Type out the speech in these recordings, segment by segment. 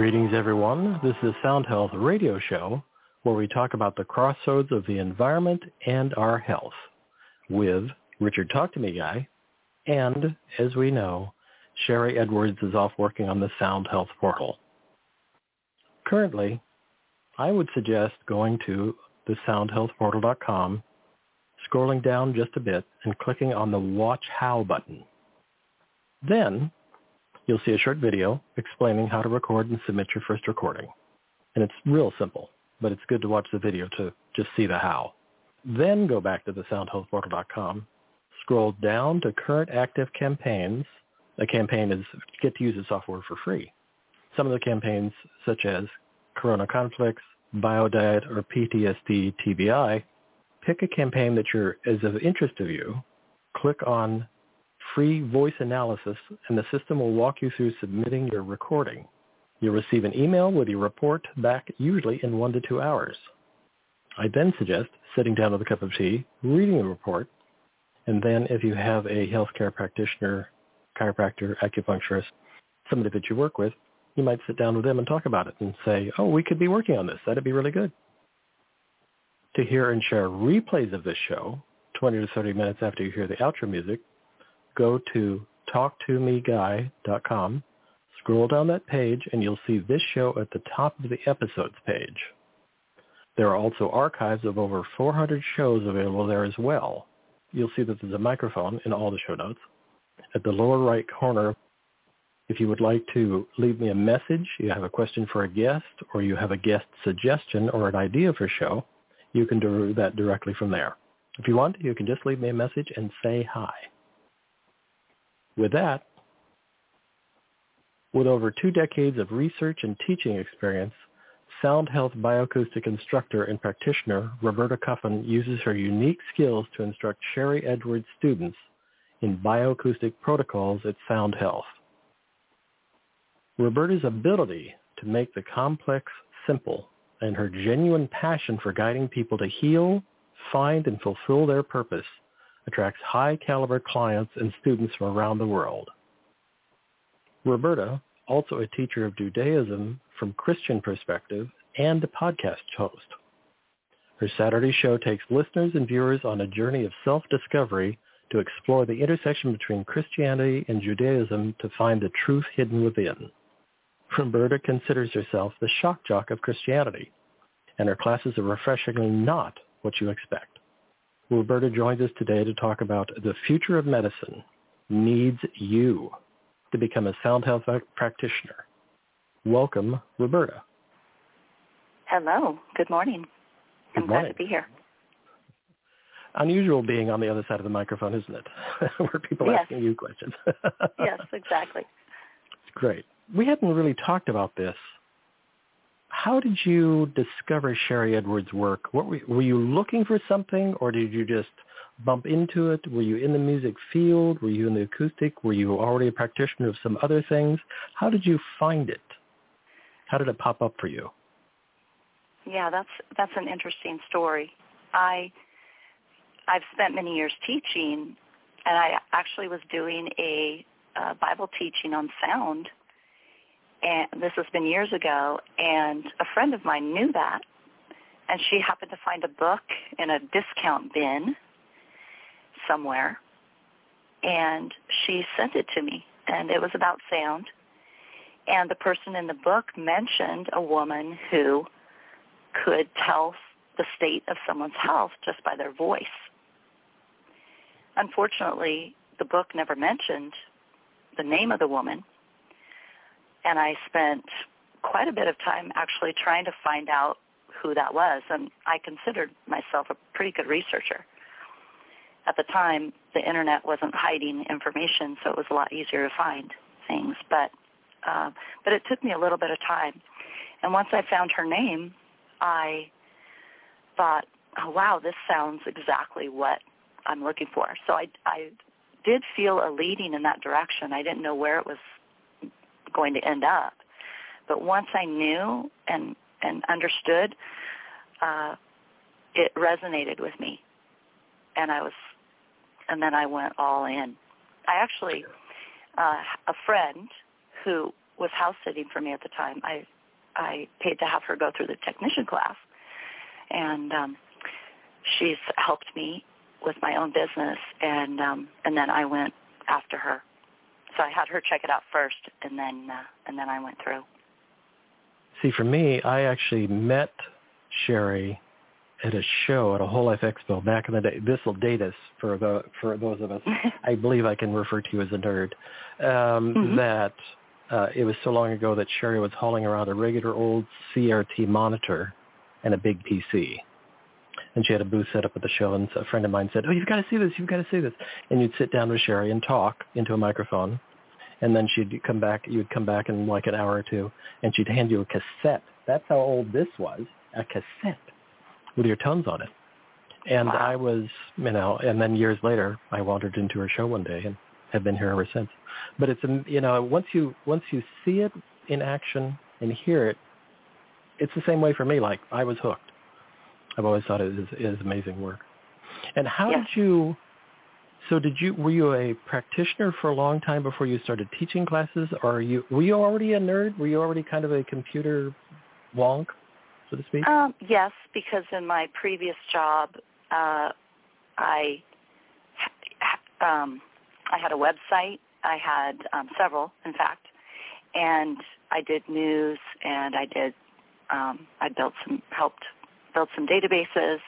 Greetings, everyone. This is Sound Health Radio Show, where we talk about the crossroads of the environment and our health with Richard Talk to Me Guy. And, as we know, Sharry Edwards is off working on the Sound Health portal. Currently, I would suggest going to the soundhealthportal.com, scrolling down just a bit, and clicking on the Watch How button. Then you'll see a short video explaining how to record and submit your first recording. And it's real simple, but it's good to watch the video to just see the how. Then go back to the soundhealthportal.com, scroll down to current active campaigns. A campaign is get to use the software for free. Some of the campaigns, such as Corona Conflicts, BioDiet, or PTSD TBI, pick a campaign that is of interest to you, click on free voice analysis, and the system will walk you through submitting your recording. You'll receive an email with your report back usually in one to two hours. I then suggest sitting down with a cup of tea, reading the report, and then if you have a healthcare practitioner, chiropractor, acupuncturist, somebody that you work with, you might sit down with them and talk about it and say, oh, we could be working on this. That'd be really good. To hear and share replays of this show, 20 to 30 minutes after you hear the outro music, go to talktomeguy.com, scroll down that page, and you'll see this show at the top of the episodes page. There are also archives of over 400 shows available there as well. You'll see that there's a microphone in all the show notes. At the lower right corner, if you would like to leave me a message, you have a question for a guest, or you have a guest suggestion or an idea for a show, you can do that directly from there. If you want, you can just leave me a message and say hi. With that, with over two decades of research and teaching experience, Sound Health bioacoustic instructor and practitioner Roberta Cuffin uses her unique skills to instruct Sharry Edwards students in bioacoustic protocols at Sound Health. Roberta's ability to make the complex simple and her genuine passion for guiding people to heal, find, and fulfill their purpose attracts high caliber clients and students from around the world. Roberta, also a teacher of Judaism from Christian perspective and a podcast host. Her Saturday show takes listeners and viewers on a journey of self-discovery to explore the intersection between Christianity and Judaism to find the truth hidden within. Roberta considers herself the shock jock of Christianity, and her classes are refreshingly not what you expect. Roberta joins us today to talk about the future of medicine needs you to become a sound health practitioner. Welcome, Roberta. Hello. Good morning. Good I'm morning. glad to be here. Unusual being on the other side of the microphone, isn't it? Where people yes. asking you questions. yes, exactly. It's great. We hadn't really talked about this how did you discover Sharry Edwards' work? What were, were you looking for something, or did you just bump into it? Were you in the music field? Were you in the acoustic? Were you already a practitioner of some other things? How did you find it? How did it pop up for you? Yeah, that's that's an interesting story. I I've spent many years teaching, and I actually was doing a Bible teaching on sound and this has been years ago, and a friend of mine knew that, and she happened to find a book in a discount bin somewhere, and she sent it to me, and it was about sound, and the person in the book mentioned a woman who could tell the state of someone's health just by their voice. Unfortunately, the book never mentioned the name of the woman, and I spent quite a bit of time actually trying to find out who that was, and I considered myself a pretty good researcher. At the time, the internet wasn't hiding information, so it was a lot easier to find things. But uh, but it took me a little bit of time, and once I found her name, I thought, oh wow, this sounds exactly what I'm looking for. So I I did feel a leading in that direction. I didn't know where it was going to end up. But once I knew and and understood, uh, it resonated with me, and I was, and then I went all in. I actually, uh, a friend who was house sitting for me at the time. I I paid to have her go through the technician class, and um, she's helped me with my own business, and um, and then I went after her. So I had her check it out first, and then uh, and then I went through. See, for me, I actually met Sharry at a show at a Whole Life Expo back in the day. This will date us for the for those of us. I believe I can refer to you as a nerd. Um, mm-hmm. That uh, it was so long ago that Sharry was hauling around a regular old CRT monitor and a big PC. And she had a booth set up at the show, and a friend of mine said, "Oh, you've got to see this! You've got to see this!" And you'd sit down with Sharry and talk into a microphone, and then she'd come back. You'd come back in like an hour or two, and she'd hand you a cassette. That's how old this was, a cassette with your tones on it. And wow. I was, you know, and then years later, I wandered into her show one day and have been here ever since. But it's, um, you know, once you once you see it in action and hear it, it's the same way for me. Like I was hooked. I've always thought it is, is amazing work. And how did you? So did you? Were you a practitioner for a long time before you started teaching classes, or are you? Were you already a nerd? Were you already kind of a computer wonk? so to speak? Um, yes, because in my previous job, uh, I um, I had a website. I had um, several, in fact, and I did news, and I did um, I built some helped build some databases,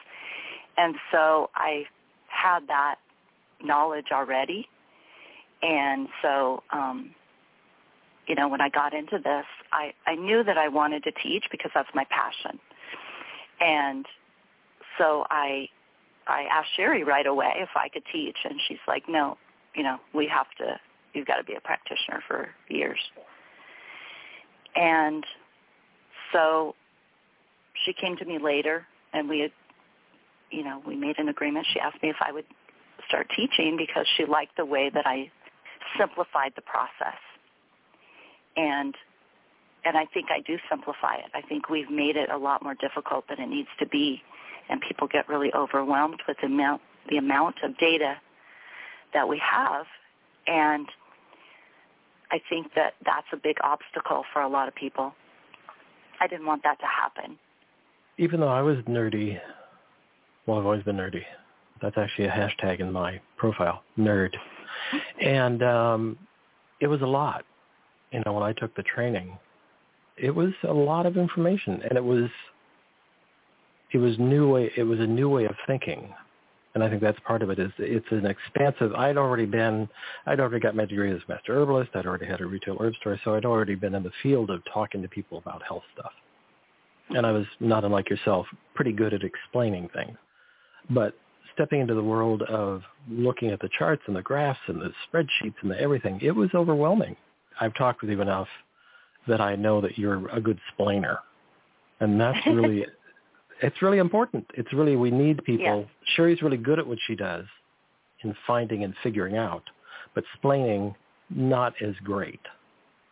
and so I had that knowledge already, and so um, you know, when I got into this, I, I knew that I wanted to teach because that's my passion. And so I I asked Sharry right away if I could teach and she's like, No, you know, we have to you've got to be a practitioner for years. And so she came to me later and we had you know, we made an agreement. She asked me if I would start teaching because she liked the way that I simplified the process and and I think I do simplify it. I think we've made it a lot more difficult than it needs to be, and people get really overwhelmed with the amount the amount of data that we have, and I think that that's a big obstacle for a lot of people. I didn't want that to happen. Even though I was nerdy, well, I've always been nerdy. That's actually a hashtag in my profile, nerd. And um, it was a lot you know, when I took the training, it was a lot of information and it was it was new way it was a new way of thinking. And I think that's part of it is it's an expansive I'd already been I'd already got my degree as a master herbalist, I'd already had a retail herb store, so I'd already been in the field of talking to people about health stuff. And I was not unlike yourself, pretty good at explaining things. But stepping into the world of looking at the charts and the graphs and the spreadsheets and the everything, it was overwhelming. I've talked with you enough that I know that you're a good splainer, and that's really it's really important. It's really we need people. Yes. Sharry's really good at what she does in finding and figuring out, but splaining not as great.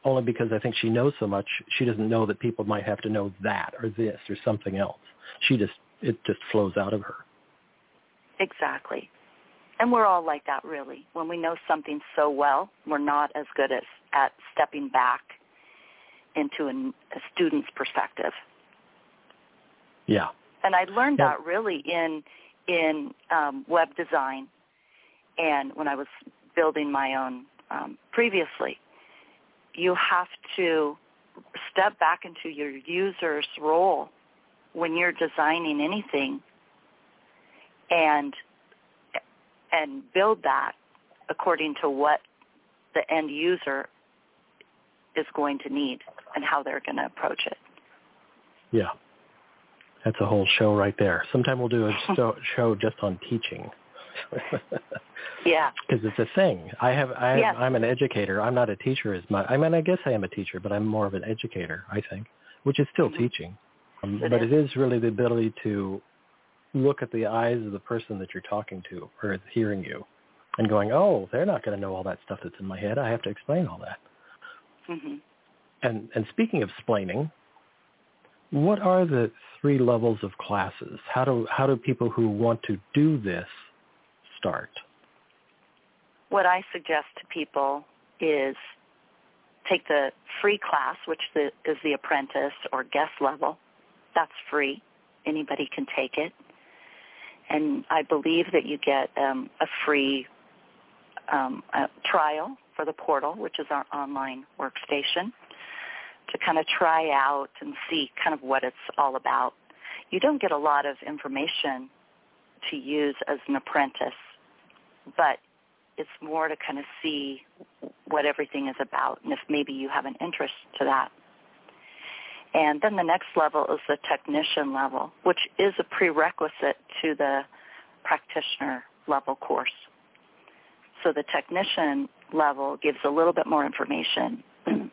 Only because I think she knows so much, she doesn't know that people might have to know that or this or something else. She just it just flows out of her. Exactly. And we're all like that really. When we know something so well, we're not as good as at stepping back into an, a student's perspective. Yeah. And I learned yeah. that really in in um, web design and when I was building my own um, previously. You have to step back into your user's role when you're designing anything and and build that according to what the end user is going to need and how they're going to approach it. Yeah. That's a whole show right there. Sometime we'll do a show just on teaching. yeah. Because it's a thing. I have, I yes. I'm an educator. I'm not a teacher as much. I mean, I guess I am a teacher, but I'm more of an educator, I think, which is still mm-hmm. teaching. Um, it but is. it is really the ability to look at the eyes of the person that you're talking to or hearing you and going, oh, they're not going to know all that stuff that's in my head. I have to explain all that. Mm-hmm. And and speaking of explaining, what are the three levels of classes? How do how do people who want to do this start? What I suggest to people is take the free class, which the, is the apprentice or guest level. That's free. Anybody can take it. And I believe that you get um, a free um, a trial for the portal, which is our online workstation, to kind of try out and see kind of what it's all about. You don't get a lot of information to use as an apprentice, but it's more to kind of see what everything is about and if maybe you have an interest to that. And then the next level is the technician level, which is a prerequisite to the practitioner level course. So the technician level gives a little bit more information.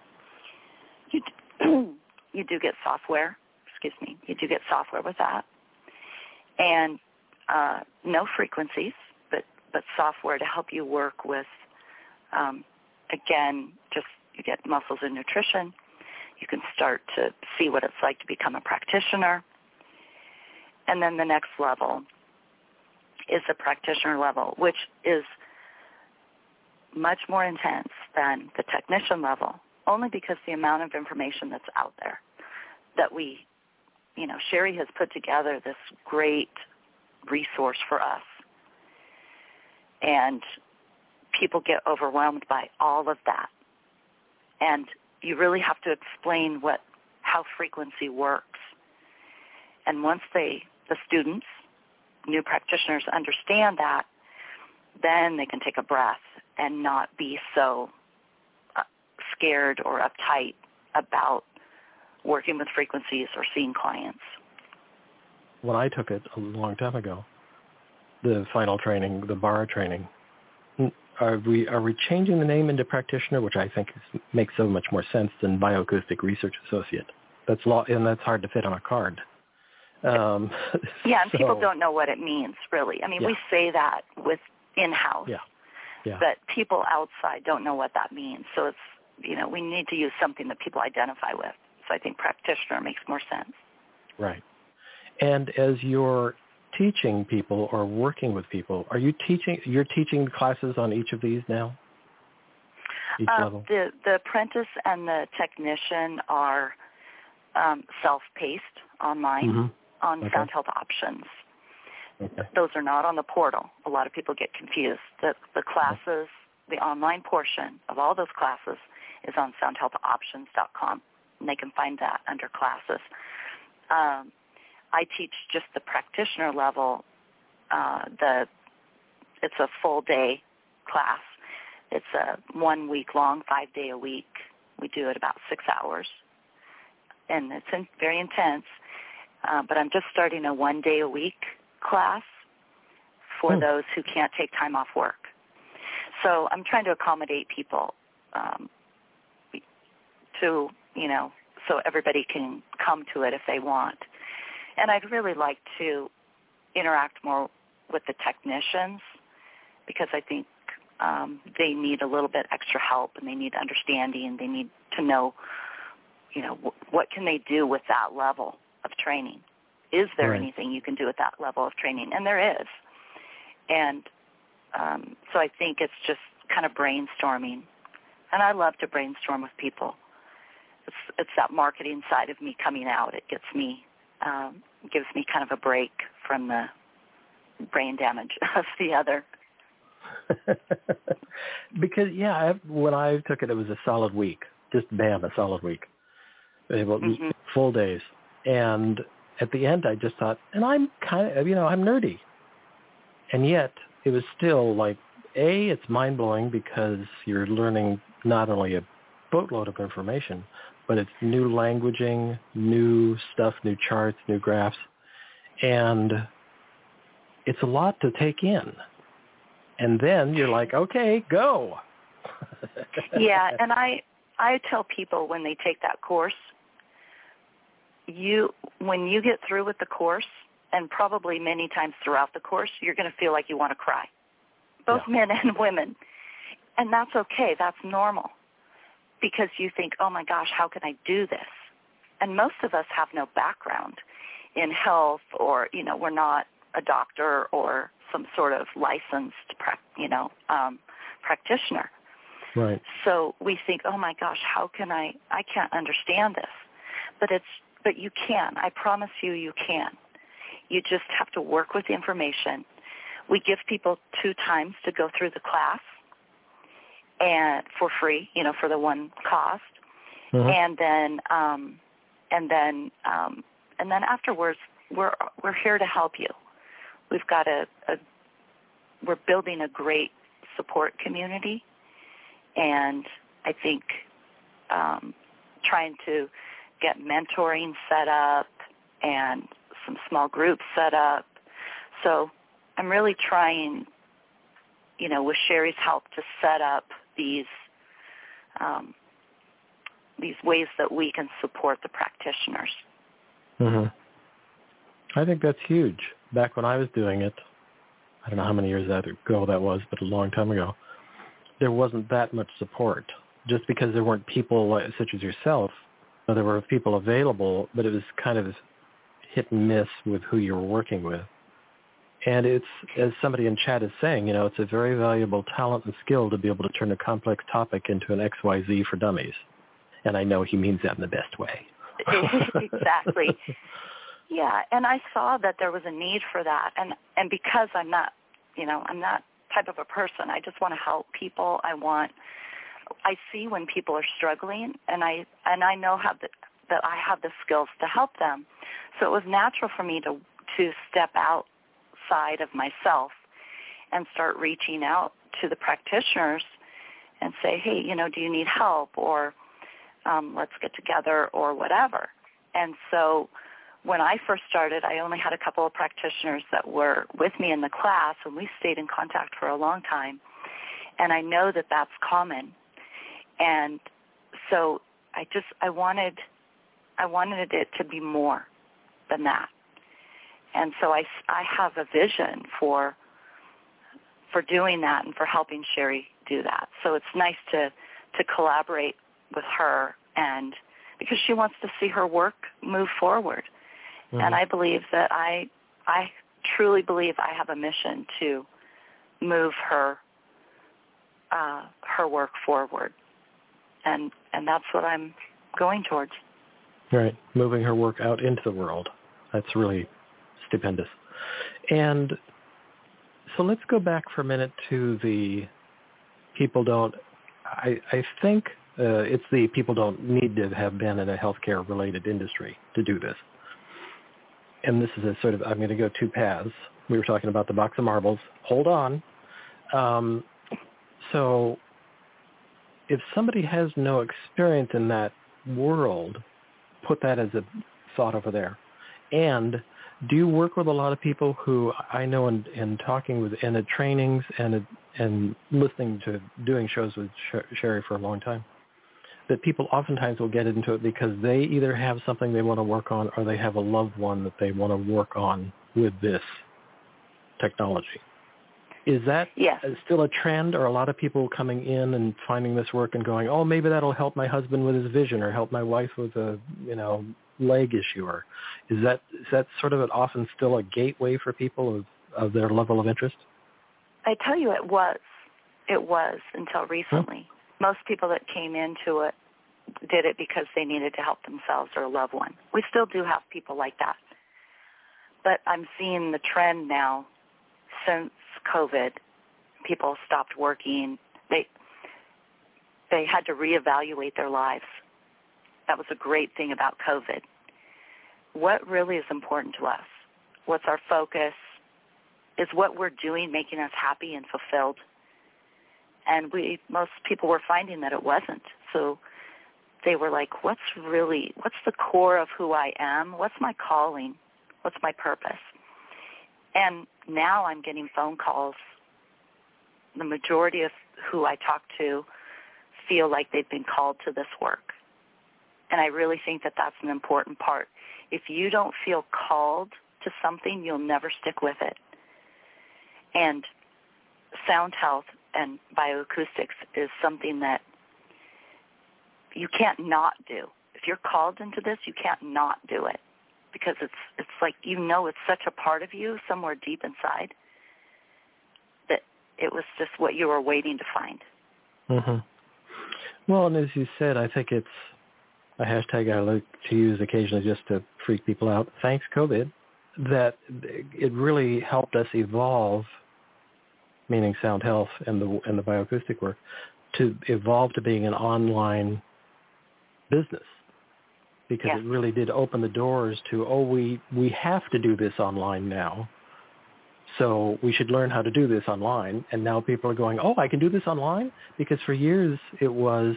you, you do get software, excuse me, you do get software with that. And uh, no frequencies, but, but software to help you work with, um, again, just you get muscles and nutrition. You can start to see what it's like to become a practitioner. And then the next level is the practitioner level, which is much more intense than the technician level, only because the amount of information that's out there that we, you know, Sharry has put together this great resource for us. And people get overwhelmed by all of that. And you really have to explain what how frequency works. And once they the students, new practitioners understand that, then they can take a breath and not be so uh, scared or uptight about working with frequencies or seeing clients. When I took it a long time ago, the final training, the bar training, are we are we changing the name into practitioner, which I think is, makes so much more sense than bioacoustic research associate. That's law, and that's hard to fit on a card. Um, yeah, and so, people don't know what it means, really. I mean, yeah. we say that with in-house, yeah. Yeah. but people outside don't know what that means. So it's you know we need to use something that people identify with. So I think practitioner makes more sense. Right. And as you're teaching people or working with people, are you teaching? You're teaching classes on each of these now. Each uh, level. The the apprentice and the technician are um, self-paced online mm-hmm. on okay. Sound Health Options. Okay. Those are not on the portal. A lot of people get confused. The the classes, the online portion of all those classes is on soundhealthoptions.com, and they can find that under classes. Um, I teach just the practitioner level. Uh, the it's a full day class. It's a one week long, five day a week. We do it about six hours, and it's in, very intense. Uh, but I'm just starting a one day a week class for Hmm. those who can't take time off work. So I'm trying to accommodate people um, to, you know, so everybody can come to it if they want. And I'd really like to interact more with the technicians because I think um, they need a little bit extra help and they need understanding. And they need to know, you know, wh- what can they do with that level of training? Is there Right. anything you can do at that level of training? And there is. And um, so I think it's just kind of brainstorming. And I love to brainstorm with people. It's, it's that marketing side of me coming out. It gets me, um, gives me kind of a break from the brain damage of the other. because yeah, I, when I took it, it was a solid week. Just bam, a solid week. Able, Mhm. Full days, and at the end, I just thought, and I'm kind of, you know, I'm nerdy, and yet it was still like, a, it's mind blowing because you're learning not only a boatload of information, but it's new languaging, new stuff, new charts, new graphs, and it's a lot to take in. And then you're like, okay, go. yeah, and I I tell people when they take that course, you when you get through with the course, and probably many times throughout the course, you're going to feel like you want to cry, both Yeah. men and women, and that's okay. That's normal, because you think, oh my gosh, how can I do this? And most of us have no background in health, or you know, we're not a doctor or some sort of licensed, you know, um, practitioner. Right. So we think, oh my gosh, how can I? I can't understand this, but it's but you can. I promise you, you can. You just have to work with the information. We give people two times to go through the class, and for free, you know, for the one cost, Mhm. and then um, and then um, and then afterwards, we're we're here to help you. We've got a, a we're building a great support community, and I think um, trying to get mentoring set up and some small groups set up. So I'm really trying, you know, with Sharry's help to set up these um, these ways that we can support the practitioners. Mhm. I think that's huge. Back when I was doing it, I don't know how many years ago that was, but a long time ago, there wasn't that much support. Just because there weren't people like, such as yourself, there were people available, but it was kind of hit and miss with who you were working with. And it's, as somebody in chat is saying, you know, it's a very valuable talent and skill to be able to turn a complex topic into an XYZ for dummies. And I know he means that in the best way. exactly. Yeah, and I saw that there was a need for that, and and because I'm not, you know, I'm not type of a person. I just want to help people. I want. I see when people are struggling, and I and I know how the, that I have the skills to help them. So it was natural for me to to step outside of myself and start reaching out to the practitioners and say, hey, you know, do you need help or um, let's get together or whatever. And so when I first started, I only had a couple of practitioners that were with me in the class, and we stayed in contact for a long time. And I know that that's common. And so I just I wanted I wanted it to be more than that. And so I I have a vision for for doing that and for helping Sharry do that. So it's nice to to collaborate with her and because she wants to see her work move forward. Mhm. And I believe that I I truly believe I have a mission to move her uh, her work forward. And and that's what I'm going towards. Right, moving her work out into the world. That's really stupendous. And so let's go back for a minute to the people don't. I, I think uh, it's the people don't need to have been in a healthcare related industry to do this. And this is a sort of, I'm going to go two paths. We were talking about the box of marbles. Hold on. Um, so if somebody has no experience in that world, put that as a thought over there. And do you work with a lot of people who I know in, in talking with in the trainings and and listening to doing shows with Sharry for a long time that people oftentimes will get into it because they either have something they want to work on or they have a loved one that they want to work on with this technology. Is that yes. still a trend? Or a lot of people coming in and finding this work and going, "Oh, maybe that'll help my husband with his vision, or help my wife with a you know leg issue"? Or is that is that sort of an often still a gateway for people of, of their level of interest? I tell you, it was. It was until recently. Most people that came into it did it because they needed to help themselves or a loved one. We still do have people like that. But I'm seeing the trend now since COVID. People stopped working. They they had to reevaluate their lives. That was a great thing about COVID. What really is important to us? What's our focus? Is what we're doing making us happy and fulfilled? And we most people were finding that it wasn't. So they were like, what's really, what's the core of who I am? What's my calling? What's my purpose? And now I'm getting phone calls. The majority of who I talk to feel like they've been called to this work. And I really think that that's an important part. If you don't feel called to something, you'll never stick with it. And sound health and bioacoustics is something that you can't not do. If you're called into this, you can't not do it because it's it's like you know it's such a part of you somewhere deep inside that it was just what you were waiting to find. Mhm. Well, and as you said, I think it's a hashtag I like to use occasionally just to freak people out. Thanks, COVID, that it really helped us evolve, meaning sound health and the and the bioacoustic work, to evolve to being an online business. Because yeah. it really did open the doors to oh we we have to do this online now. So we should learn how to do this online. And now people are going oh i can do this online? Because for years it was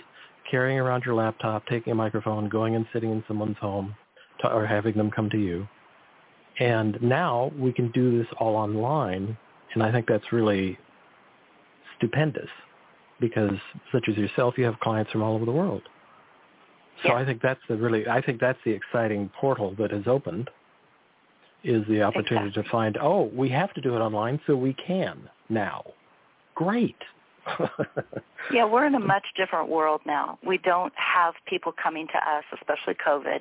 carrying around your laptop taking a microphone going and sitting in someone's home to, or having them come to you and now we can do this all online and i think that's really stupendous because such as yourself you have clients from all over the world so yeah. I think that's the really, I think that's the exciting portal that has opened is the opportunity exactly. to find, oh, we have to do it online, so we can now. Great. yeah, we're in a much different world now. We don't have people coming to us, especially COVID.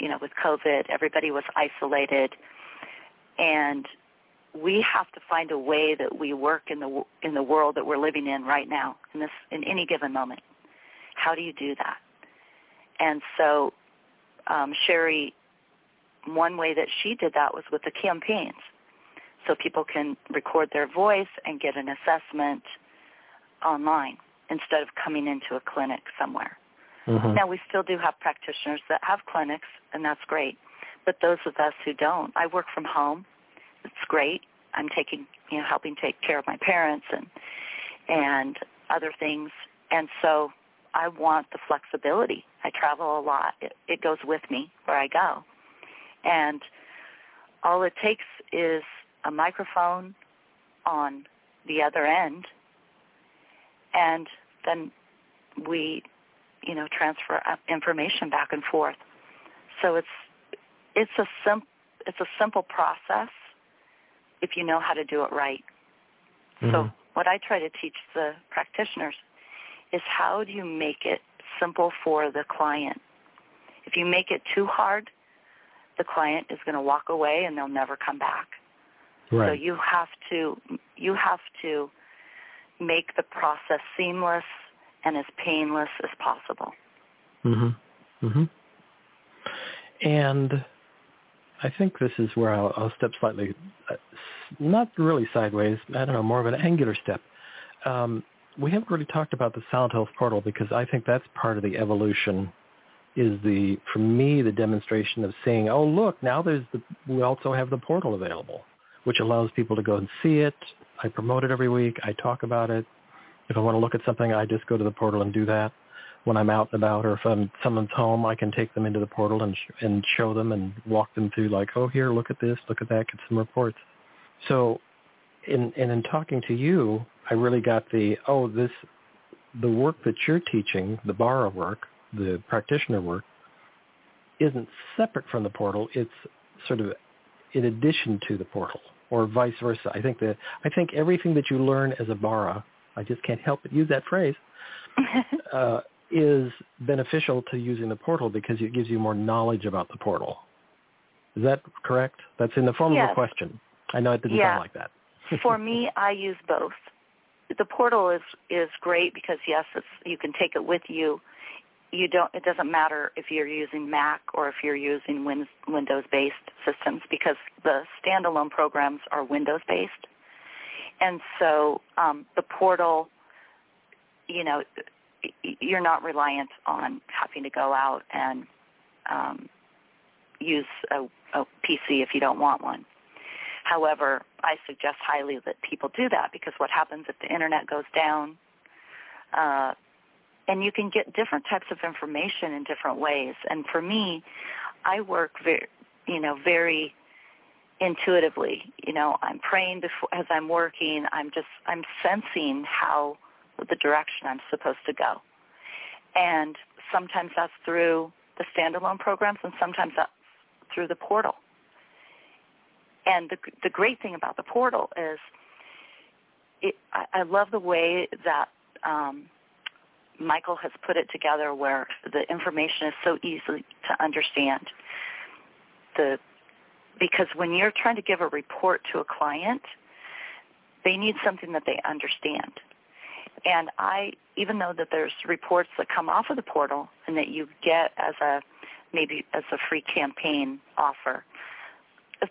You know, with COVID, everybody was isolated, and we have to find a way that we work in the in the world that we're living in right now, in this in any given moment. How do you do that? And so um, Sharry, one way that she did that was with the campaigns. So people can record their voice and get an assessment online instead of coming into a clinic somewhere. Mm-hmm. Now we still do have practitioners that have clinics, and that's great. But those of us who don't, I work from home. It's great. I'm taking, you know, helping take care of my parents and and other things. And so I want the flexibility. I travel a lot. It, it goes with me where I go. And all it takes is a microphone on the other end and then we you know transfer information back and forth so it's it's a sim it's a simple process if you know how to do it right mm-hmm. so what i try to teach the practitioners is how do you make it simple for the client? If you make it too hard, the client is going to walk away and they'll never come back. Right. So you have to you have to make the process seamless and as painless as possible. Mhm. Mhm. And I think this is where I'll, I'll step slightly, uh, not really sideways. I don't know, more of an angular step. Um, we haven't really talked about the Sound Health Portal because I think that's part of the evolution is the, for me, the demonstration of saying, oh, look, now there's the, we also have the portal available, which allows people to go and see it. I promote it every week. I talk about it. If I want to look at something, I just go to the portal and do that. When I'm out and about or if I'm someone's home, I can take them into the portal and, sh- and show them and walk them through like, oh, here, look at this, look at that, get some reports. So in, and in talking to you, I really got the, oh, this, the work that you're teaching, the BARA work, the practitioner work, isn't separate from the portal. It's sort of in addition to the portal or vice versa. I think that, I think everything that you learn as a BARA, I just can't help but use that phrase, uh, is beneficial to using the portal because it gives you more knowledge about the portal. Is that correct? That's in the form yes. of a question. I know it didn't yeah. sound like that. For me, I use both. The portal is is great because yes, it's you can take it with you. You don't. It doesn't matter if you're using Mac or if you're using Win, Windows-based systems because the standalone programs are Windows-based, and so um, the portal, you know, you're not reliant on having to go out and um, use a, a PC if you don't want one. However, I suggest highly that people do that because what happens if the internet goes down? Uh, and you can get different types of information in different ways. And for me, I work very, you know, very intuitively. You know, I'm praying before as I'm working. I'm just I'm sensing how the direction I'm supposed to go. And sometimes that's through the standalone programs, and sometimes that's through the portal. And the the great thing about the portal is, it, I, I love the way that um, Michael has put it together, where the information is so easy to understand. The because when you're trying to give a report to a client, they need something that they understand. And I even though that there's reports that come off of the portal and that you get as a maybe as a free campaign offer,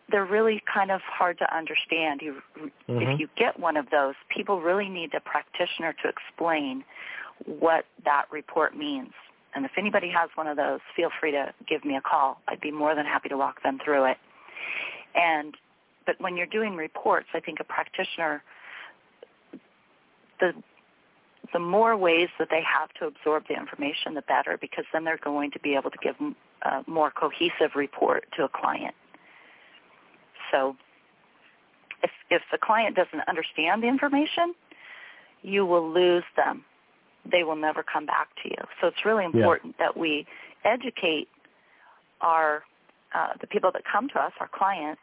they're really kind of hard to understand. You, mm-hmm. If you get one of those, people really need a practitioner to explain what that report means. And if anybody has one of those, feel free to give me a call. I'd be more than happy to walk them through it. And but when you're doing reports, I think a practitioner the the more ways that they have to absorb the information, the better, because then they're going to be able to give a more cohesive report to a client. So if, if the client doesn't understand the information, you will lose them. They will never come back to you. So it's really important yeah. that we educate our uh, the people that come to us, our clients,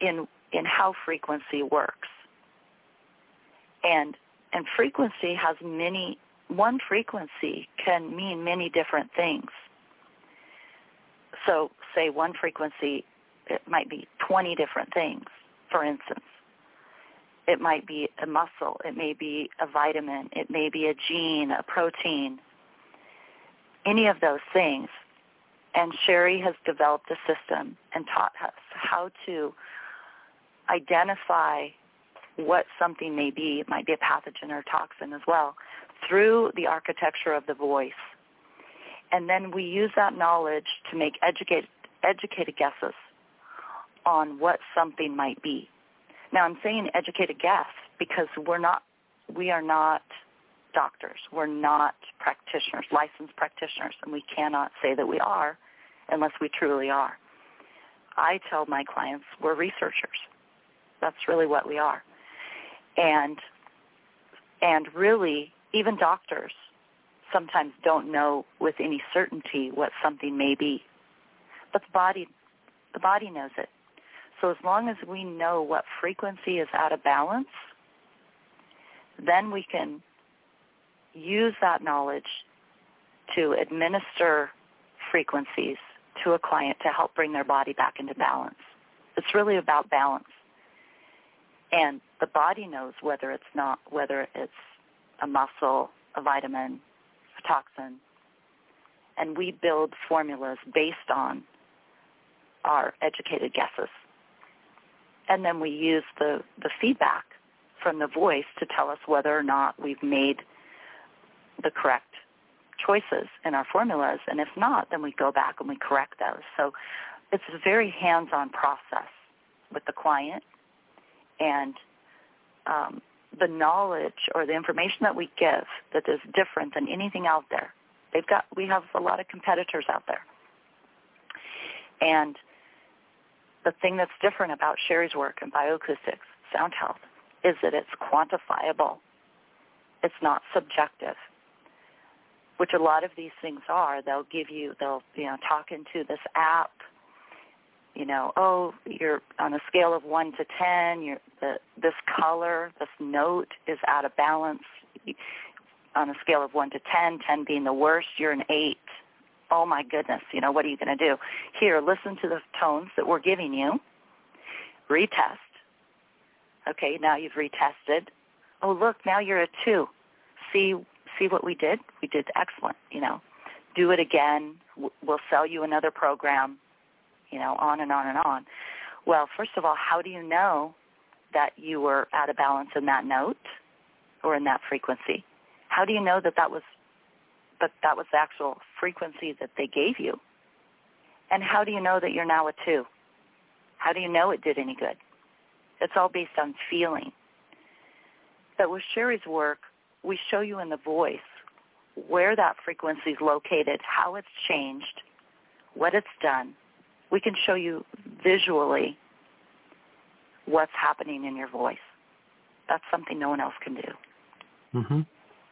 in in how frequency works. And and frequency has many one frequency can mean many different things. So say one frequency it might be 20 different things, for instance. It might be a muscle, it may be a vitamin, it may be a gene, a protein, any of those things. And Sharry has developed a system and taught us how to identify what something may be. It might be a pathogen or a toxin as well through the architecture of the voice. And then we use that knowledge to make educated, educated guesses on what something might be. Now I'm saying educated guess because we're not, we are not doctors. We're not practitioners, licensed practitioners, and we cannot say that we are unless we truly are. I tell my clients we're researchers. That's really what we are. And and really even doctors sometimes don't know with any certainty what something may be. But the body the body knows it. So as long as we know what frequency is out of balance, then we can use that knowledge to administer frequencies to a client to help bring their body back into balance. It's really about balance. And the body knows whether it's not whether it's a muscle, a vitamin, a toxin. And we build formulas based on our educated guesses and then we use the, the feedback from the voice to tell us whether or not we've made the correct choices in our formulas, and if not, then we go back and we correct those. So it's a very hands-on process with the client, and um, the knowledge or the information that we give that is different than anything out there. They've got we have a lot of competitors out there, and the thing that's different about Sharry's work in bioacoustics, sound health, is that it's quantifiable. It's not subjective, which a lot of these things are. They'll give you, they'll, you know, talk into this app, you know, oh, you're on a scale of 1 to 10, you're, the, this color, this note is out of balance. On a scale of 1 to 10, 10 being the worst, you're an 8 oh my goodness, you know, what are you going to do? Here, listen to the tones that we're giving you. Retest. Okay, now you've retested. Oh, look, now you're a two. See, see what we did? We did excellent. You know, do it again. We'll sell you another program. You know, on and on and on. Well, first of all, how do you know that you were out of balance in that note or in that frequency? How do you know that that was but that was the actual frequency that they gave you. And how do you know that you're now a two? How do you know it did any good? It's all based on feeling. But with Sharry's work, we show you in the voice where that frequency is located, how it's changed, what it's done. We can show you visually what's happening in your voice. That's something no one else can do. hmm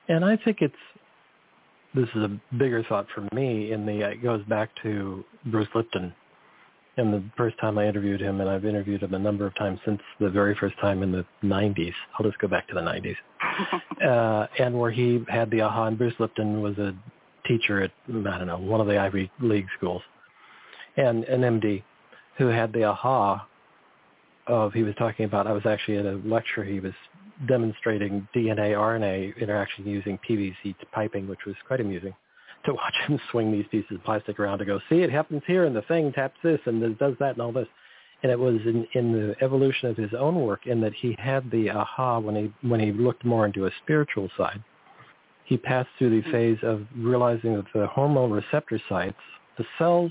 And I think it's this is a bigger thought for me in the it goes back to Bruce Lipton and the first time I interviewed him and I've interviewed him a number of times since the very first time in the 90s. I'll just go back to the 90s. uh, and where he had the aha and Bruce Lipton was a teacher at I don't know, one of the Ivy League schools. And an MD who had the aha of he was talking about I was actually at a lecture he was demonstrating DNA RNA interaction using PVC piping, which was quite amusing to watch him swing these pieces of plastic around to go, see, it happens here, and the thing taps this, and it does that, and all this. And it was in, in the evolution of his own work in that he had the aha when he when he looked more into a spiritual side. He passed through the phase of realizing that the hormone receptor sites, the cells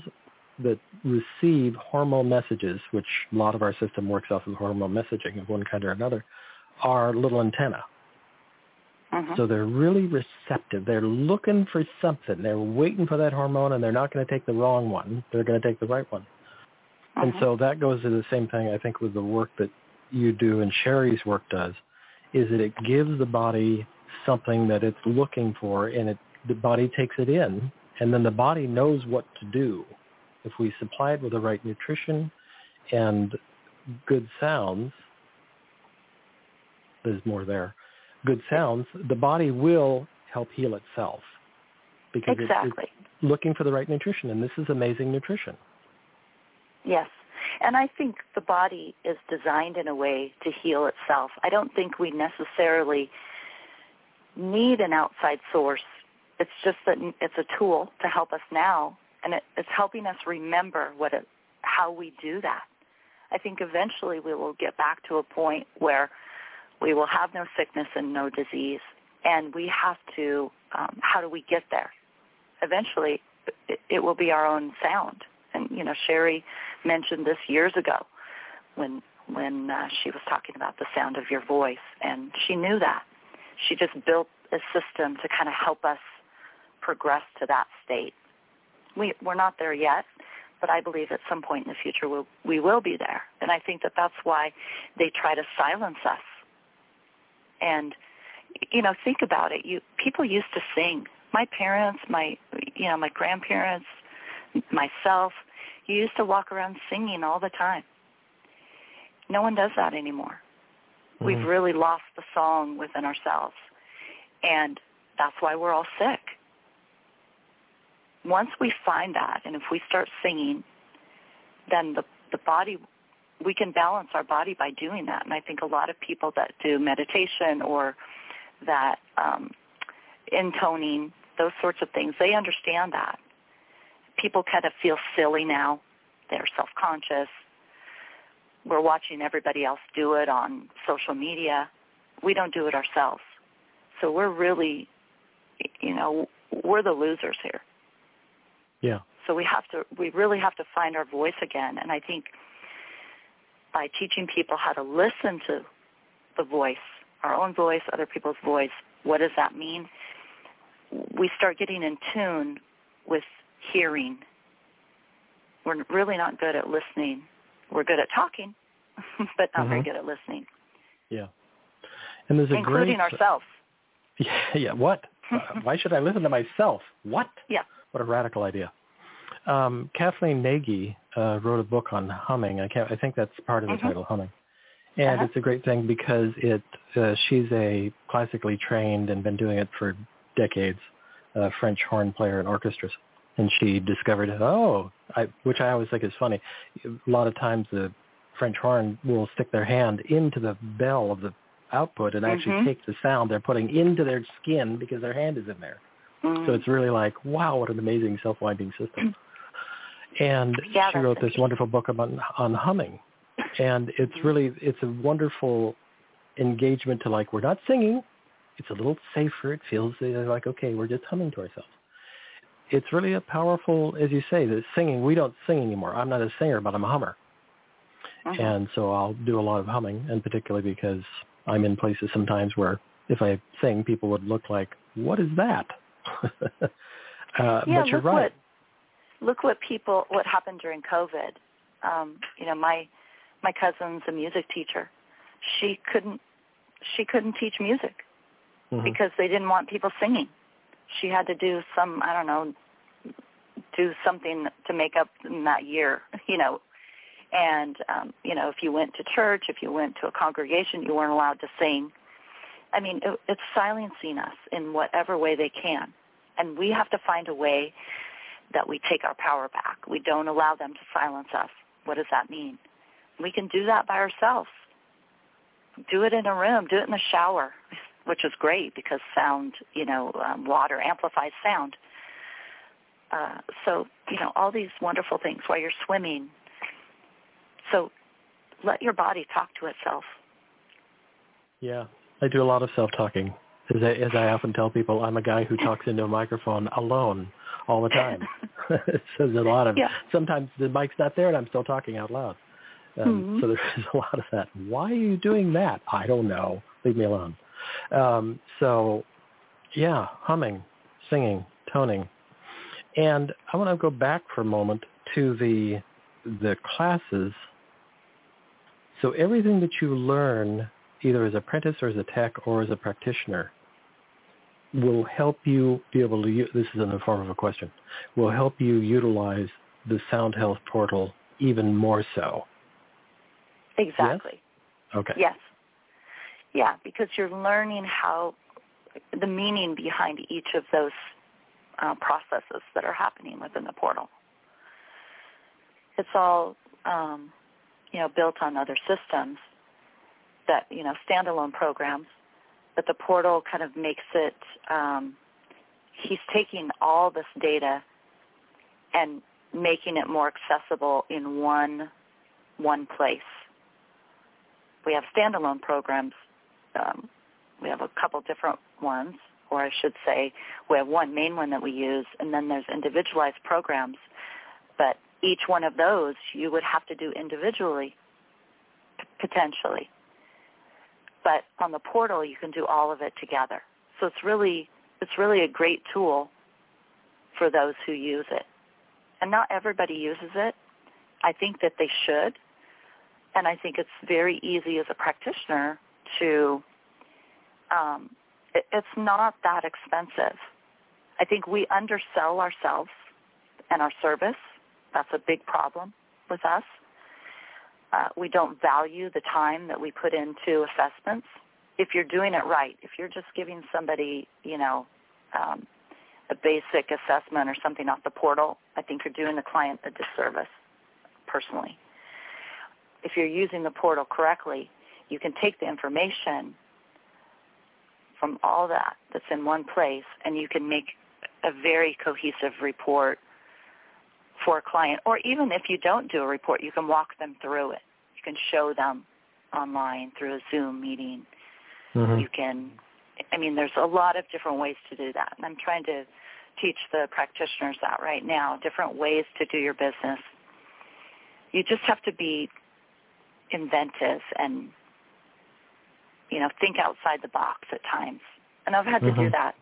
that receive hormone messages, which a lot of our system works off of hormone messaging of one kind or another, are little antenna uh-huh. So they're really receptive. They're looking for something. They're waiting for that hormone, and they're not going to take the wrong one. They're going to take the right one. And so that goes to the same thing, I think, with the work that you do and Sharry's work does, is that it gives the body something that it's looking for, and it the body takes it in, and then the body knows what to do. If we supply it with the right nutrition and good sounds, there's more there good sounds, the body will help heal itself because exactly. it's, it's looking for the right nutrition, and this is amazing nutrition. Yes. And I think the body is designed in a way to heal itself. I don't think we necessarily need an outside source. It's just that it's a tool to help us now, and it, it's helping us remember what it, how we do that. I think eventually we will get back to a point where we will have no sickness and no disease. And we have to, um, how do we get there? Eventually, it, it will be our own sound. And, you know, Sharry mentioned this years ago when when uh, she was talking about the sound of your voice, and she knew that. She just built a system to kind of help us progress to that state. We, we're not there yet, but I believe at some point in the future we'll, we will be there. And I think that that's why they try to silence us and you know think about it. You people used to sing. My parents my you know my grandparents myself you used to walk around singing all the time. No one does that anymore. Mm-hmm. we've really lost the song within ourselves. And that's why we're all sick. Once we find that and if we start singing then the the body we can balance our body by doing that. And I think a lot of people that do meditation or that um, intoning, those sorts of things, they understand that. People kind of feel silly now. They're self-conscious. We're watching everybody else do it on social media. We don't do it ourselves. So we're really, you know, we're the losers here. Yeah. So we have to, we really have to find our voice again. And I think by teaching people how to listen to the voice, our own voice, other people's voice. What does that mean? We start getting in tune with hearing. We're really not good at listening. We're good at talking, but not mm-hmm. very good at listening. Yeah. And there's a including ourselves. Yeah, yeah. What? why should I listen to myself? What? Yeah. What a radical idea. Um, Kathleen Nagy uh, wrote a book on humming. I can't. I think that's part of the mm-hmm. title, humming. And uh-huh. it's a great thing because it. Uh, she's a classically trained and been doing it for decades, uh, French horn player in orchestras. And she discovered, oh, I, which I always think is funny. A lot of times the French horn will stick their hand into the bell of the output and actually mm-hmm. take the sound they're putting into their skin because their hand is in there. Mm. So it's really like, wow, what an amazing self-winding system. And yeah, she wrote this wonderful book about on humming. And it's mm-hmm. really it's a wonderful engagement to like we're not singing. It's a little safer. It feels like okay, we're just humming to ourselves. It's really a powerful, as you say, the singing. We don't sing anymore. I'm not a singer, but I'm a hummer. Uh-huh. And so I'll do a lot of humming, and particularly because I'm in places sometimes where if I sing, people would look like, "What is that?" uh, yeah, but you're right. What, look what people what happened during COVID. Um, you know, my my cousin's a music teacher. She couldn't she couldn't teach music mm-hmm. because they didn't want people singing. She had to do some I don't know do something to make up in that year, you know. And um, you know, if you went to church, if you went to a congregation, you weren't allowed to sing. I mean, it, it's silencing us in whatever way they can, and we have to find a way that we take our power back. We don't allow them to silence us. What does that mean? We can do that by ourselves. do it in a room, do it in the shower, which is great because sound, you know, um, water amplifies sound. Uh, so, you know, all these wonderful things while you're swimming. So let your body talk to itself. Yeah, I do a lot of self-talking. As I, as I often tell people, I'm a guy who talks into a microphone alone all the time. so there's a lot of, yeah. sometimes the mic's not there and I'm still talking out loud. Um, mm-hmm. So there's a lot of that. Why are you doing that? I don't know. Leave me alone. Um, so, yeah, humming, singing, toning. And I want to go back for a moment to the the classes. So everything that you learn, either as apprentice or as a tech or as a practitioner, will help you be able to. This is in the form of a question. Will help you utilize the Sound Health portal even more so. Exactly. Yes? Okay. Yes. Yeah, because you're learning how the meaning behind each of those uh, processes that are happening within the portal. It's all, um, you know, built on other systems that, you know, standalone programs, but the portal kind of makes it, um, he's taking all this data and making it more accessible in one, one place. We have standalone programs. Um, we have a couple different ones or I should say we have one main one that we use, and then there's individualized programs. But each one of those you would have to do individually, p- potentially. But on the portal, you can do all of it together. So it's really it's really a great tool for those who use it. And not everybody uses it. I think that they should. And I think it's very easy as a practitioner to um, it's not that expensive. I think we undersell ourselves and our service. That's a big problem with us. Uh, we don't value the time that we put into assessments. If you're doing it right, if you're just giving somebody, you know, um, a basic assessment or something off the portal, I think you're doing the client a disservice, personally. If you're using the portal correctly, you can take the information from all that that's in one place and you can make a very cohesive report for a client. Or even if you don't do a report, you can walk them through it. You can show them online through a Zoom meeting. Mm-hmm. You can, I mean, there's a lot of different ways to do that. And I'm trying to teach the practitioners that right now, different ways to do your business. You just have to be inventive and you know, think outside the box at times. And I've had to mm-hmm. do that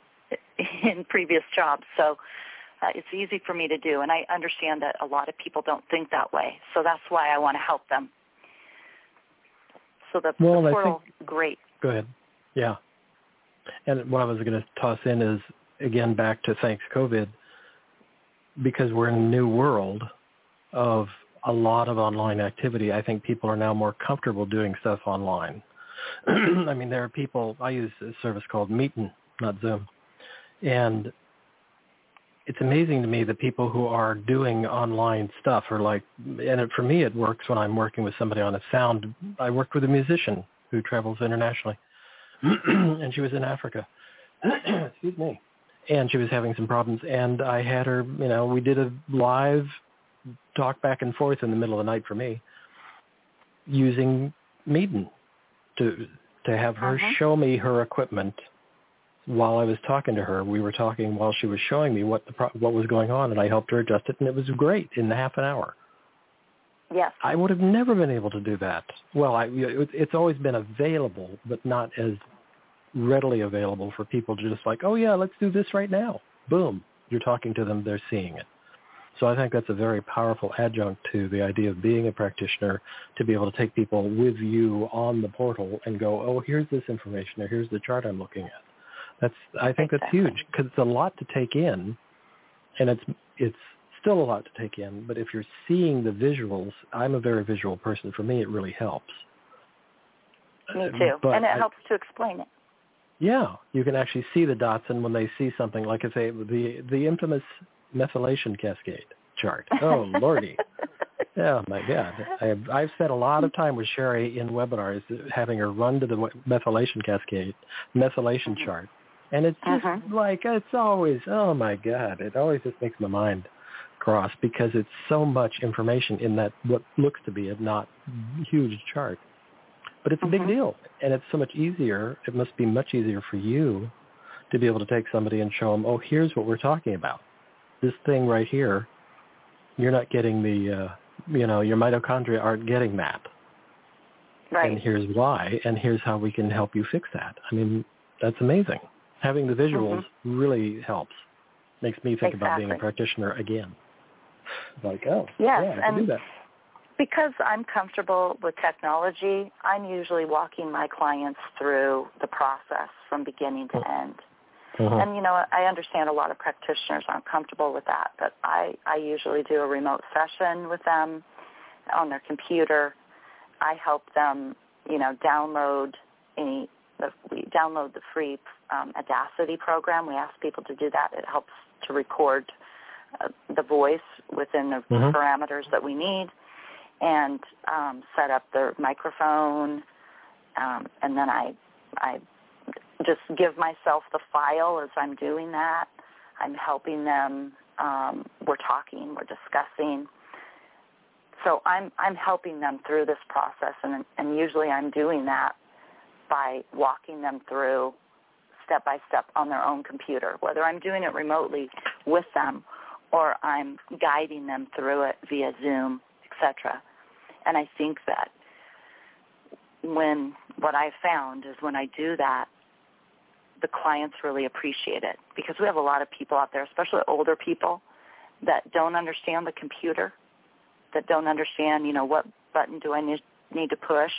in previous jobs. So uh, it's easy for me to do. And I understand that a lot of people don't think that way. So that's why I want to help them. So the, well, the portal, think, great. Go ahead. Yeah. And what I was going to toss in is, again, back to thanks COVID, because we're in a new world of a lot of online activity. I think people are now more comfortable doing stuff online. I mean, there are people, I use a service called Meetin, not Zoom. And it's amazing to me the people who are doing online stuff are like, and it, for me it works when I'm working with somebody on a sound. I worked with a musician who travels internationally, and she was in Africa. Excuse me. And she was having some problems, and I had her, you know, we did a live talk back and forth in the middle of the night for me using Meetin to to have her uh-huh. show me her equipment while I was talking to her. We were talking while she was showing me what the pro- what was going on, and I helped her adjust it, and it was great in half an hour. Yes. I would have never been able to do that. Well, I, it's always been available, but not as readily available for people to just like, oh yeah, let's do this right now. Boom, you're talking to them, they're seeing it. So I think that's a very powerful adjunct to the idea of being a practitioner to be able to take people with you on the portal and go, oh, here's this information or here's the chart I'm looking at. That's I think exactly. that's huge because it's a lot to take in, and it's it's still a lot to take in. But if you're seeing the visuals, I'm a very visual person. For me, it really helps. Me too, but and it I, helps to explain it. Yeah, you can actually see the dots, and when they see something like if they the the infamous methylation cascade chart. Oh, lordy. Oh my God! I've I've spent a lot of time with Sharry in webinars, having her run to the methylation cascade, methylation mm-hmm. chart, and it's just mm-hmm. like it's always oh my God! It always just makes my mind cross because it's so much information in that what looks to be a not huge chart, but it's a big mm-hmm. deal, and it's so much easier. It must be much easier for you to be able to take somebody and show them, oh, here's what we're talking about. This thing right here, you're not getting the. Uh, you know, your mitochondria aren't getting that. Right. And here's why, and here's how we can help you fix that. I mean, that's amazing. Having the visuals mm-hmm. really helps. Makes me think exactly. about being a practitioner again. Like, oh, yes, yeah, I can do that. Because I'm comfortable with technology, I'm usually walking my clients through the process from beginning to mm-hmm. end. Mm-hmm. And you know, I understand a lot of practitioners aren't comfortable with that, but I I usually do a remote session with them on their computer. I help them, you know, download any the, we download the free um, Audacity program. We ask people to do that. It helps to record uh, the voice within the mm-hmm. parameters that we need, and um, set up the microphone. Um, and then I I just give myself the file as I'm doing that. I'm helping them. Um, we're talking. We're discussing. So I'm I'm helping them through this process, and and usually I'm doing that by walking them through step by step on their own computer, whether I'm doing it remotely with them or I'm guiding them through it via Zoom, etc. And I think that when what I've found is when I do that, the clients really appreciate it because we have a lot of people out there, especially older people, that don't understand the computer, that don't understand, you know, what button do I need, need to push,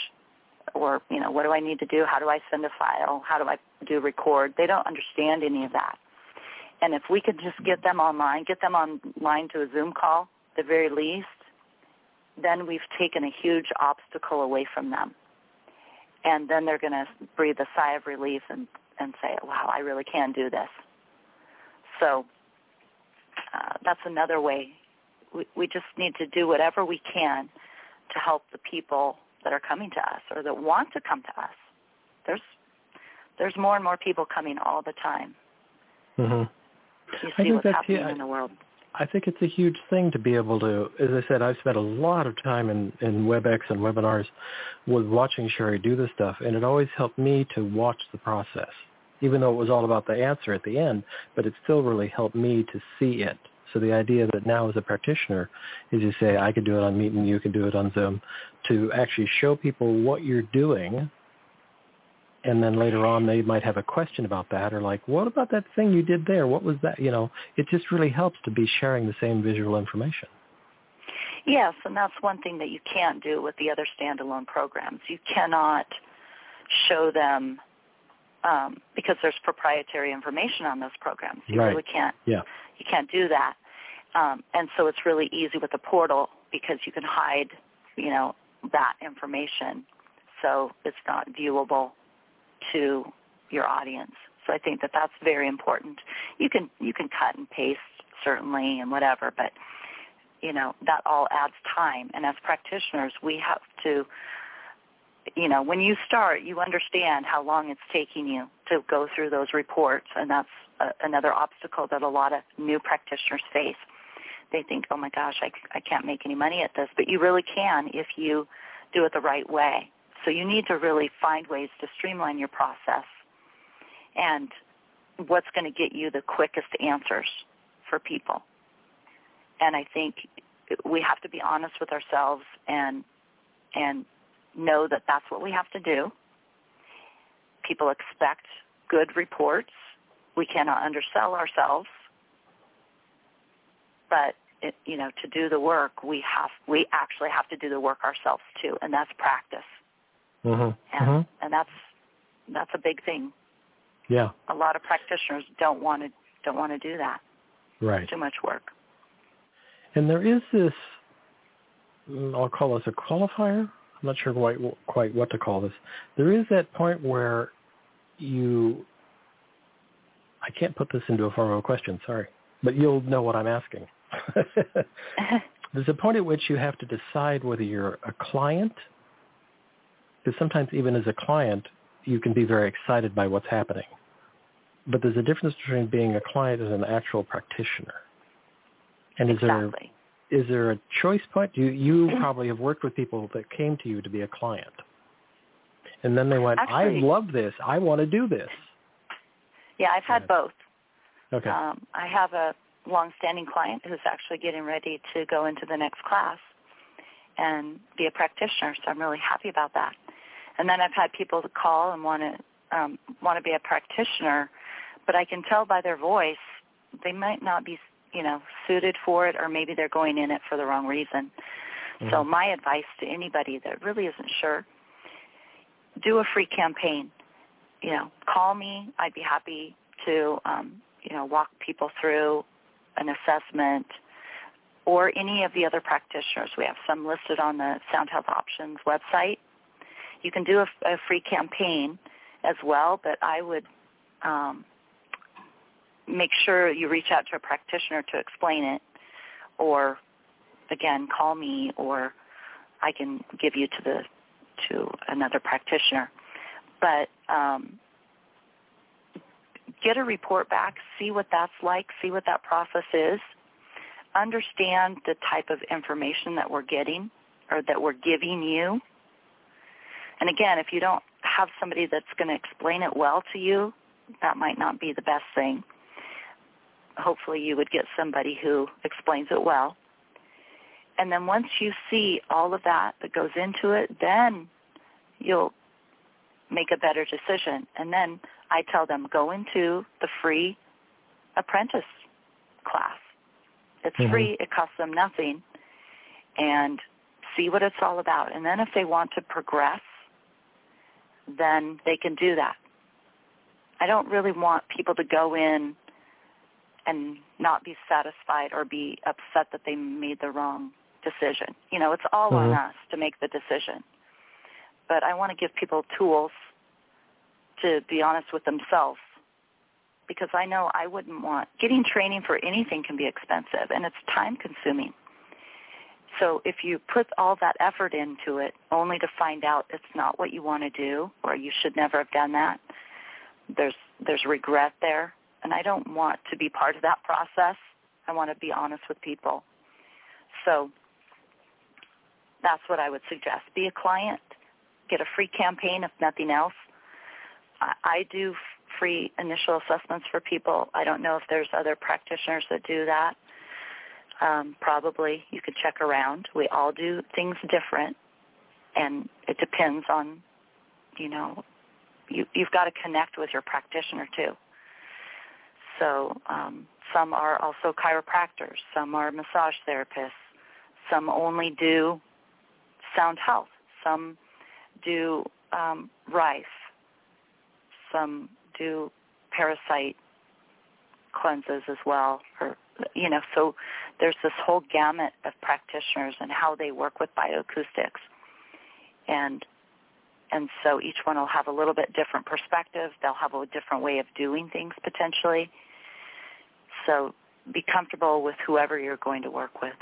or you know, what do I need to do? How do I send a file? How do I do record? They don't understand any of that. And if we could just get them online, get them online to a Zoom call, the very least, then we've taken a huge obstacle away from them. And then they're going to breathe a sigh of relief and and say, wow, I really can do this. So uh, that's another way. We, we just need to do whatever we can to help the people that are coming to us or that want to come to us. There's there's more and more people coming all the time. Mm-hmm. You see what's happening yeah, in the world. I think it's a huge thing to be able to, as I said, I've spent a lot of time in, in WebEx and webinars with watching Sharry do this stuff, and it always helped me to watch the process, even though it was all about the answer at the end, but it still really helped me to see it. So the idea that now as a practitioner is you say, I can do it on Meet and you can do it on Zoom, to actually show people what you're doing and then later on they might have a question about that or like what about that thing you did there? What was that? You know it just really helps to be sharing the same visual information. Yes and that's one thing that you can't do with the other standalone programs. You cannot show them um, because there's proprietary information on those programs. You right. really can't yeah. you can't do that um, and so it's really easy with the portal because you can hide you know that information so it's not viewable to your audience. So I think that that's very important. You can you can cut and paste certainly and whatever, but you know that all adds time. And as practitioners, we have to, you know, when you start, you understand how long it's taking you to go through those reports, and that's a, another obstacle that a lot of new practitioners face. They think, oh my gosh, I, I can't make any money at this, but you really can if you do it the right way. So you need to really find ways to streamline your process and what's going to get you the quickest answers for people. And I think we have to be honest with ourselves and and know that that's what we have to do. People expect good reports. We cannot undersell ourselves. But it, you know, to do the work, we have we actually have to do the work ourselves too, and that's practice. Mm-hmm. And, mm-hmm. and that's that's a big thing. Yeah. A lot of practitioners don't want to don't want to do that. Right. It's too much work. And there is this I'll call this a qualifier. I'm not sure quite quite what to call this. There is that point where you I can't put this into a form of a question, sorry. But you'll know what I'm asking. there's a point at which you have to decide whether you're a client, because sometimes even as a client, you can be very excited by what's happening. But there's a difference between being a client and an actual practitioner. And is exactly. there is there a choice point? You you probably have worked with people that came to you to be a client, and then they went, Actually, "I love this. I want to do this." Yeah, I've had both. Okay. Um, I have a long-standing client who's actually getting ready to go into the next class and be a practitioner, so I'm really happy about that. And then I've had people to call and want to um, want to be a practitioner, but I can tell by their voice they might not be, you know, suited for it, or maybe they're going in it for the wrong reason. Mm-hmm. So my advice to anybody that really isn't sure, do a free campaign. You know, call me. I'd be happy to, um, you know, walk people through an assessment or any of the other practitioners. We have some listed on the Sound Health Options website. You can do a, a free campaign as well, but I would um, make sure you reach out to a practitioner to explain it or again call me or I can give you to the to another practitioner. But um, get a report back, see what that's like, see what that process is, understand the type of information that we're getting or that we're giving you. And again, if you don't have somebody that's going to explain it well to you, that might not be the best thing. Hopefully you would get somebody who explains it well. And then once you see all of that that goes into it, then you'll make a better decision. And then I tell them, go into the free apprentice class. It's Mhm. free. It costs them nothing. And see what it's all about. And then if they want to progress, then they can do that. I don't really want people to go in and not be satisfied or be upset that they made the wrong decision. You know, it's all on Mhm. us to make the decision. But I want to give people tools to be honest with themselves because I know I wouldn't want getting training for anything can be expensive and it's time consuming. So if you put all that effort into it only to find out it's not what you want to do or you should never have done that, there's there's regret there and I don't want to be part of that process. I want to be honest with people. So that's what I would suggest. Be a client, get a free campaign if nothing else. I, do free initial assessments for people. I don't know if there's other practitioners that do that. Um, probably you could check around. We all do things different, and it depends on, you know, you, you've got to connect with your practitioner too. So um, some are also chiropractors, some are massage therapists, some only do sound health, some do um, rife, some do parasite cleanses as well. Or you know, so there's this whole gamut of practitioners and how they work with bioacoustics, and and so each one will have a little bit different perspective. They'll have a different way of doing things potentially. So be comfortable with whoever you're going to work with.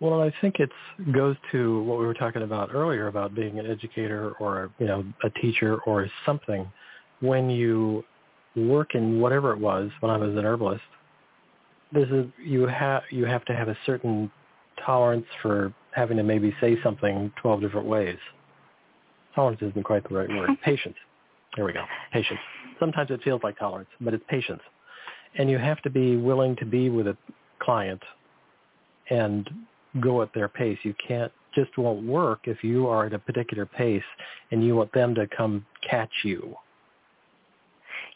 Well, I think it goes to what we were talking about earlier about being an educator or you know a teacher or something. When you work in whatever it was, when I was an herbalist, there's a you have you have to have a certain tolerance for having to maybe say something twelve different ways. Tolerance isn't quite the right word. patience. There we go. Patience. Sometimes it feels like tolerance, but it's patience. And you have to be willing to be with a client and go at their pace. You can't just won't work if you are at a particular pace and you want them to come catch you.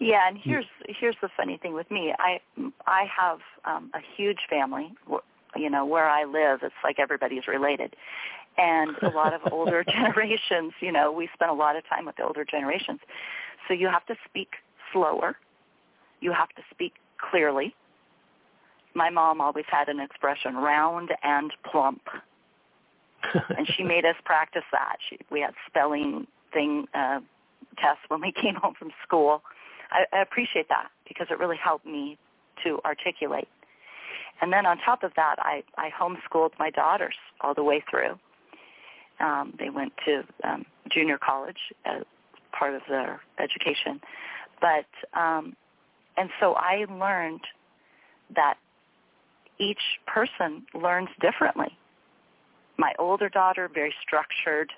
Yeah, and here's here's the funny thing with me. I I have um, a huge family. You know, where I live, it's like everybody's related, and a lot of older generations. You know, we spend a lot of time with the older generations, so you have to speak slower. You have to speak clearly. My mom always had an expression, round and plump, and she made us practice that. She, we had spelling thing uh, tests when we came home from school. I, I appreciate that because it really helped me to articulate. And then on top of that, I, I homeschooled my daughters all the way through. Um, they went to um, junior college as part of their education. But, um, and so I learned that each person learns differently. My older daughter, very structured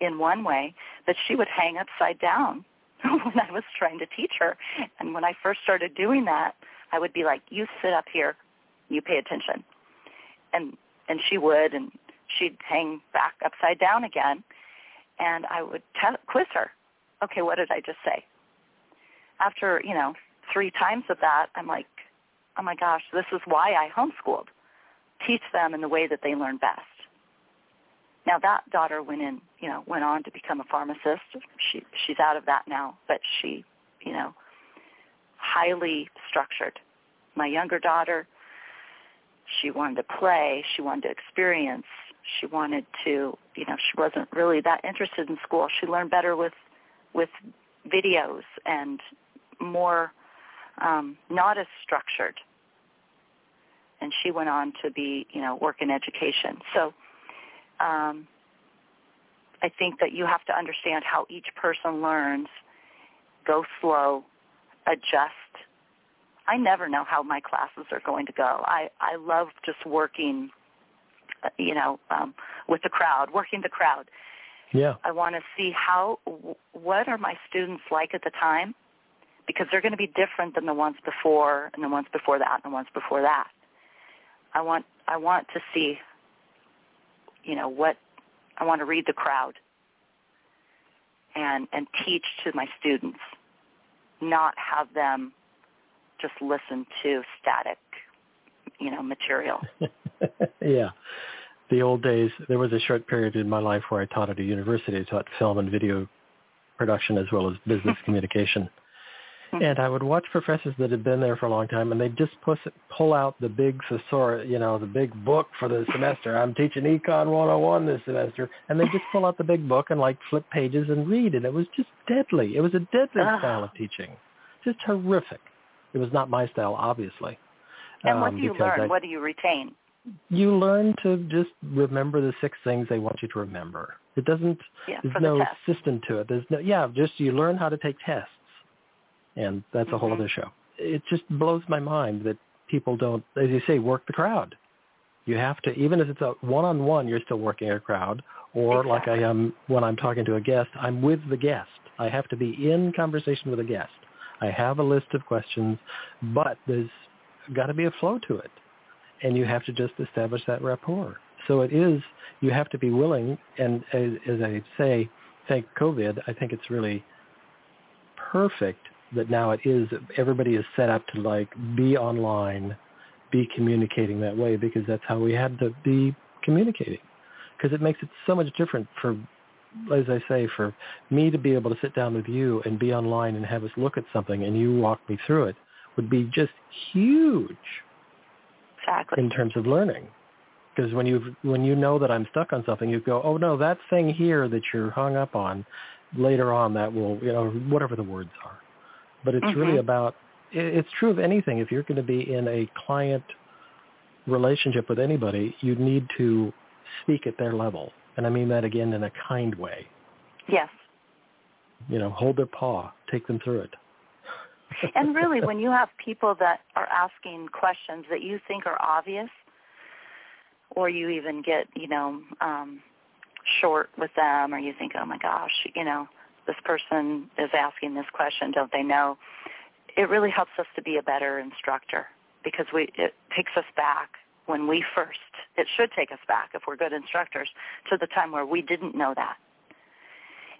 in one way, but she would hang upside down when I was trying to teach her. And when I first started doing that, I would be like, you sit up here, you pay attention. And and she would, and she'd hang back upside down again. And I would te- quiz her. Okay, what did I just say? After, you know, three times of that, I'm like, oh my gosh, this is why I homeschooled. Teach them in the way that they learn best. Now that daughter went in, you know, went on to become a pharmacist. She she's out of that now, but she, you know, highly structured. My younger daughter, she wanted to play, she wanted to experience, she wanted to, you know, she wasn't really that interested in school. She learned better with with videos and more um, not as structured. And she went on to be, you know, work in education. So um, I think that you have to understand how each person learns, go slow, adjust. I never know how my classes are going to go. I, I love just working, uh, you know, um, with the crowd, working the crowd. Yeah. I want to see how, what are my students like at the time? Because they're going to be different than the ones before and the ones before that and the ones before that. I want, I want to see you know what I want to read the crowd and and teach to my students, not have them just listen to static, you know, material. yeah. The old days, there was a short period in my life where I taught at a university. I taught film and video production as well as business communication. Mm-hmm. And I would watch professors that had been there for a long time, and they'd just pull, pull out the big thesaurus, you know, the big book for the semester. I'm teaching Econ 101 this semester, and they just pull out the big book and like flip pages and read, and it was just deadly. It was a deadly ah. style of teaching, just horrific. It was not my style, obviously. And what um, do you learn? I, what do you retain? You learn to just remember the six things they want you to remember. It doesn't. Yeah, there's no the system to it. There's no. Yeah, just you learn how to take tests and that's mm-hmm. a whole mm-hmm. other show. It just blows my mind that people don't, as you say, work the crowd. You have to, even if it's a one-on-one, you're still working a crowd. Or exactly. like I am when I'm talking to a guest, I'm with the guest. I have to be in conversation with a guest. I have a list of questions, but there's got to be a flow to it. And you have to just establish that rapport. So it is, you have to be willing, and as, as I say, thank COVID, I think it's really perfect that now it is everybody is set up to like be online, be communicating that way because that's how we had to be communicating. Because it makes it so much different for, as I say, for me to be able to sit down with you and be online and have us look at something and you walk me through it would be just huge. Exactly. In terms of learning. Because when you when you know that I'm stuck on something, you go, oh no, that thing here that you're hung up on, later on that will, you know, whatever the words are but it's mm-hmm. really about it's true of anything. If you're going to be in a client relationship with anybody you need to speak at their level. And i mean that again in a kind way. Yes. You know hold their paw take them through it. And really when you have people that are asking questions that you think are obvious or you even get you know um short with them or you think oh my gosh you know this person is asking this question, don't they know? It really helps us to be a better instructor because we it takes us back when we first it should take us back if we're good instructors to the time where we didn't know that.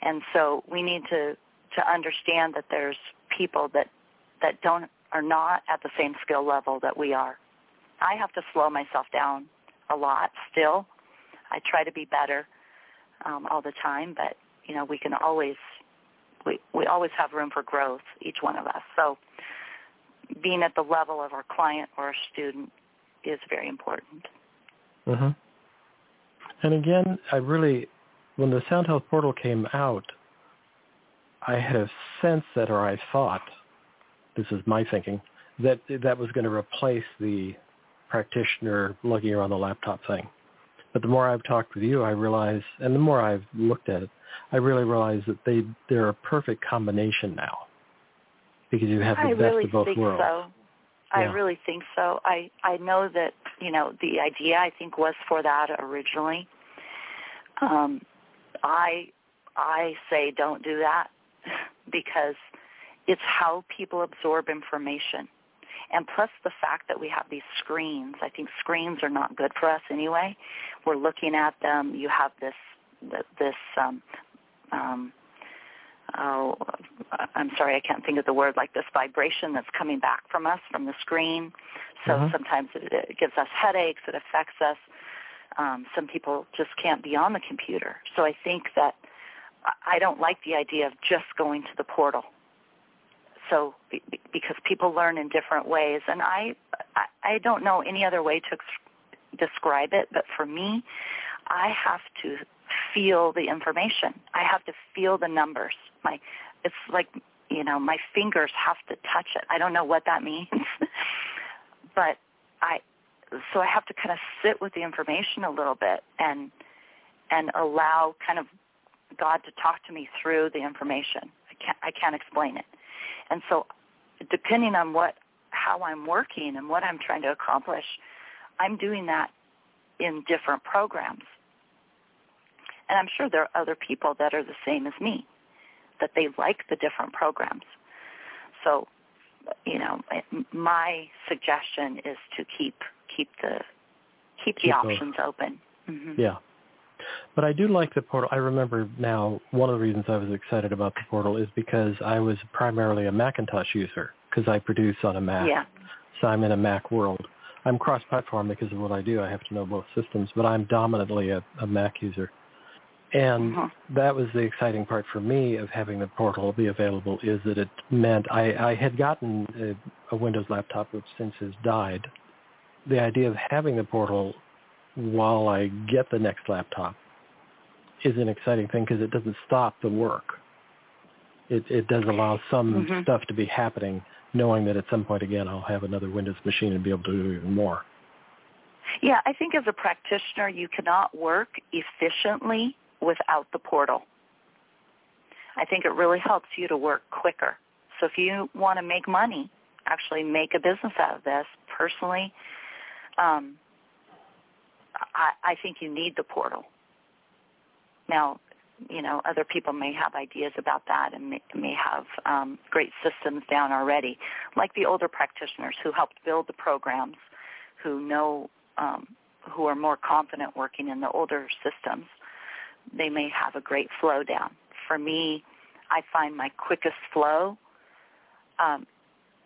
And so we need to to understand that there's people that that don't are not at the same skill level that we are. I have to slow myself down a lot still. I try to be better um, all the time, but you know we can always we, we always have room for growth, each one of us. So being at the level of our client or our student is very important. Mm-hmm. And again, I really, when the Sound Health Portal came out, I had a sense that, or I thought, this is my thinking, that that was going to replace the practitioner lugging around the laptop thing. But the more I've talked with you, I realize, and the more I've looked at it, I really realize that they they're a perfect combination now because you have the I best really of both think worlds. So. I really think so. I I know that you know the idea I think was for that originally. Um, I I say don't do that because it's how people absorb information. And plus the fact that we have these screens, I think screens are not good for us anyway. We're looking at them. You have this this um, um, oh, I'm sorry, I can't think of the word like this vibration that's coming back from us from the screen. So Mhm. sometimes it, it gives us headaches. It affects us. Um, some people just can't be on the computer. So I think that I don't like the idea of just going to the portal. So be- be- because people learn in different ways, and I I, don't know any other way to describe it, but for me, I have to feel the information. I have to feel the numbers. My it's like you know my fingers have to touch it. I don't know what that means, but I so I have to kind of sit with the information a little bit and and allow kind of God to talk to me through the information. I can't I can't explain it. And so depending on what how I'm working and what I'm trying to accomplish, I'm doing that in different programs. And I'm sure there are other people that are the same as me, that they like the different programs. So, you know, my suggestion is to keep keep the keep, Keep the options open. hmm Yeah. But I do like the portal. I remember now one of the reasons I was excited about the portal is because I was primarily a Macintosh user because I produce on a Mac. Yeah. So I'm in a Mac world. I'm cross-platform because of what I do. I have to know both systems, but I'm dominantly a, a Mac user. And Mhm. that was the exciting part for me of having the portal be available is that it meant I, I had gotten a, a Windows laptop which since has died. The idea of having the portal while I get the next laptop is an exciting thing because it doesn't stop the work. It, it does allow some Mhm. stuff to be happening, knowing that at some point again I'll have another Windows machine and be able to do even more. Yeah, I think as a practitioner, you cannot work efficiently without the portal. I think it really helps you to work quicker. So if you want to make money, actually make a business out of this, personally, um, I, I think you need the portal. Now, you know, other people may have ideas about that and may, may have um, great systems down already, like the older practitioners who helped build the programs, who know, um, who are more confident working in the older systems. They may have a great flow down. For me, I find my quickest flow um,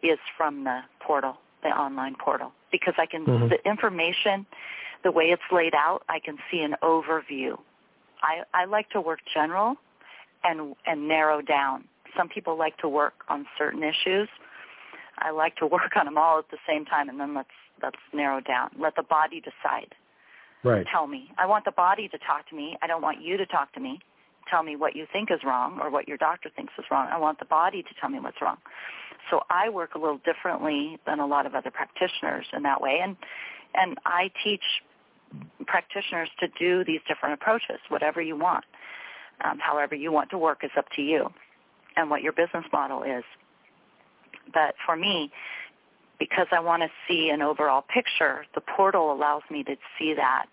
is from the portal, the online portal, because I can Mhm. the information, the way it's laid out, I can see an overview. I, I like to work general and and narrow down. Some people like to work on certain issues. I like to work on them all at the same time, and then let's let's narrow down. Let the body decide. Right. Tell me. I want the body to talk to me. I don't want you to talk to me. Tell me what you think is wrong or what your doctor thinks is wrong. I want the body to tell me what's wrong. So I work a little differently than a lot of other practitioners in that way, and and I teach practitioners to do these different approaches, whatever you want. Um, however you want to work is up to you and what your business model is. But for me, because I want to see an overall picture, the portal allows me to see that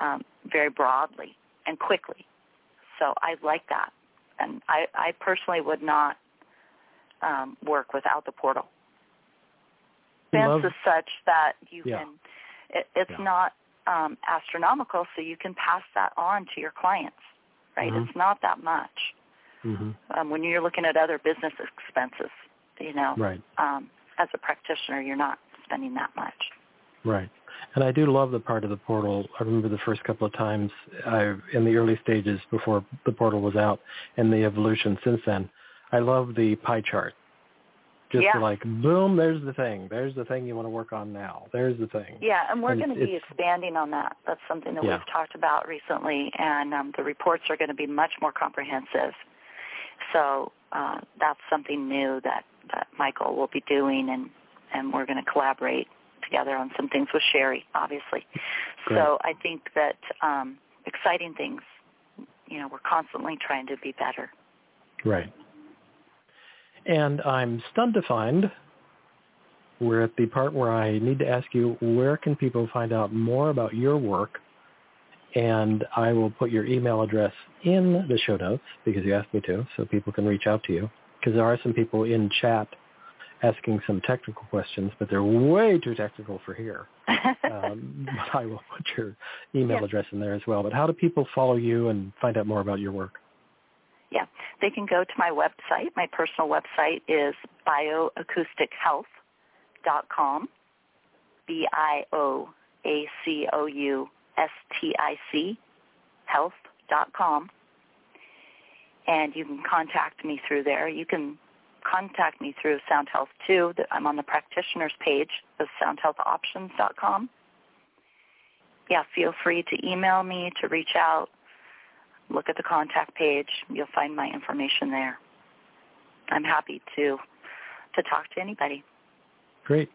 um, very broadly and quickly. So I like that. And I, I personally would not um, work without the portal. Expense is such that you Yeah. can, it, it's Yeah. not um, astronomical, so you can pass that on to your clients, right? Mhm. It's not that much. hmm Um, when you're looking at other business expenses, you know, Right. um, as a practitioner, you're not spending that much. Right. And I do love the part of the portal. I remember the first couple of times I in the early stages before the portal was out and the evolution since then. I love the pie chart. Just Yeah. like boom, there's the thing. There's the thing you want to work on now. There's the thing. Yeah, and we're going to be expanding on that. That's something that Yeah. we've talked about recently, and um, the reports are going to be much more comprehensive. So uh, that's something new that, that Michael will be doing, and, and we're going to collaborate together on some things with Sharry, obviously. Great. So I think that um, exciting things. You know, we're constantly trying to be better. Right. And I'm stunned to find we're at the part where I need to ask you where can people find out more about your work and I will put your email address in the show notes because you asked me to so people can reach out to you because there are some people in chat asking some technical questions, but they're way too technical for here. um, but I will put your email yes. address in there as well. But how do people follow you and find out more about your work? Yeah, they can go to my website. My personal website is bioacoustichealth.com, B-I-O-A-C-O-U-S-T-I-C, health.com. And you can contact me through there. You can contact me through Sound Health too. I'm on the practitioners page of soundhealthoptions.com. Yeah, feel free to email me, to reach out, look at the contact page. You'll find my information there. I'm happy to to talk to anybody. Great.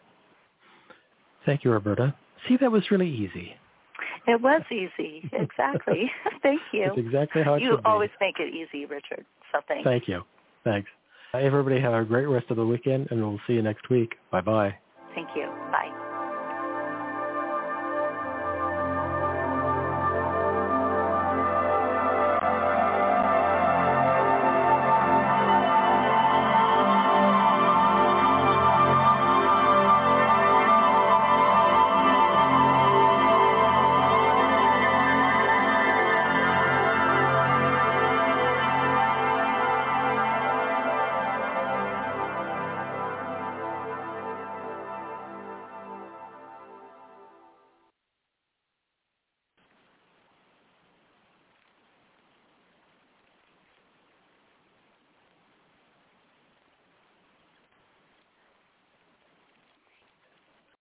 Thank you, Roberta. See, that was really easy. It was easy. Exactly. Thank you. That's exactly how it You always make it easy, Richard. So thanks. Thank you. Thanks. Everybody have a great rest of the weekend, and we'll see you next week. Bye-bye. Thank you. Bye.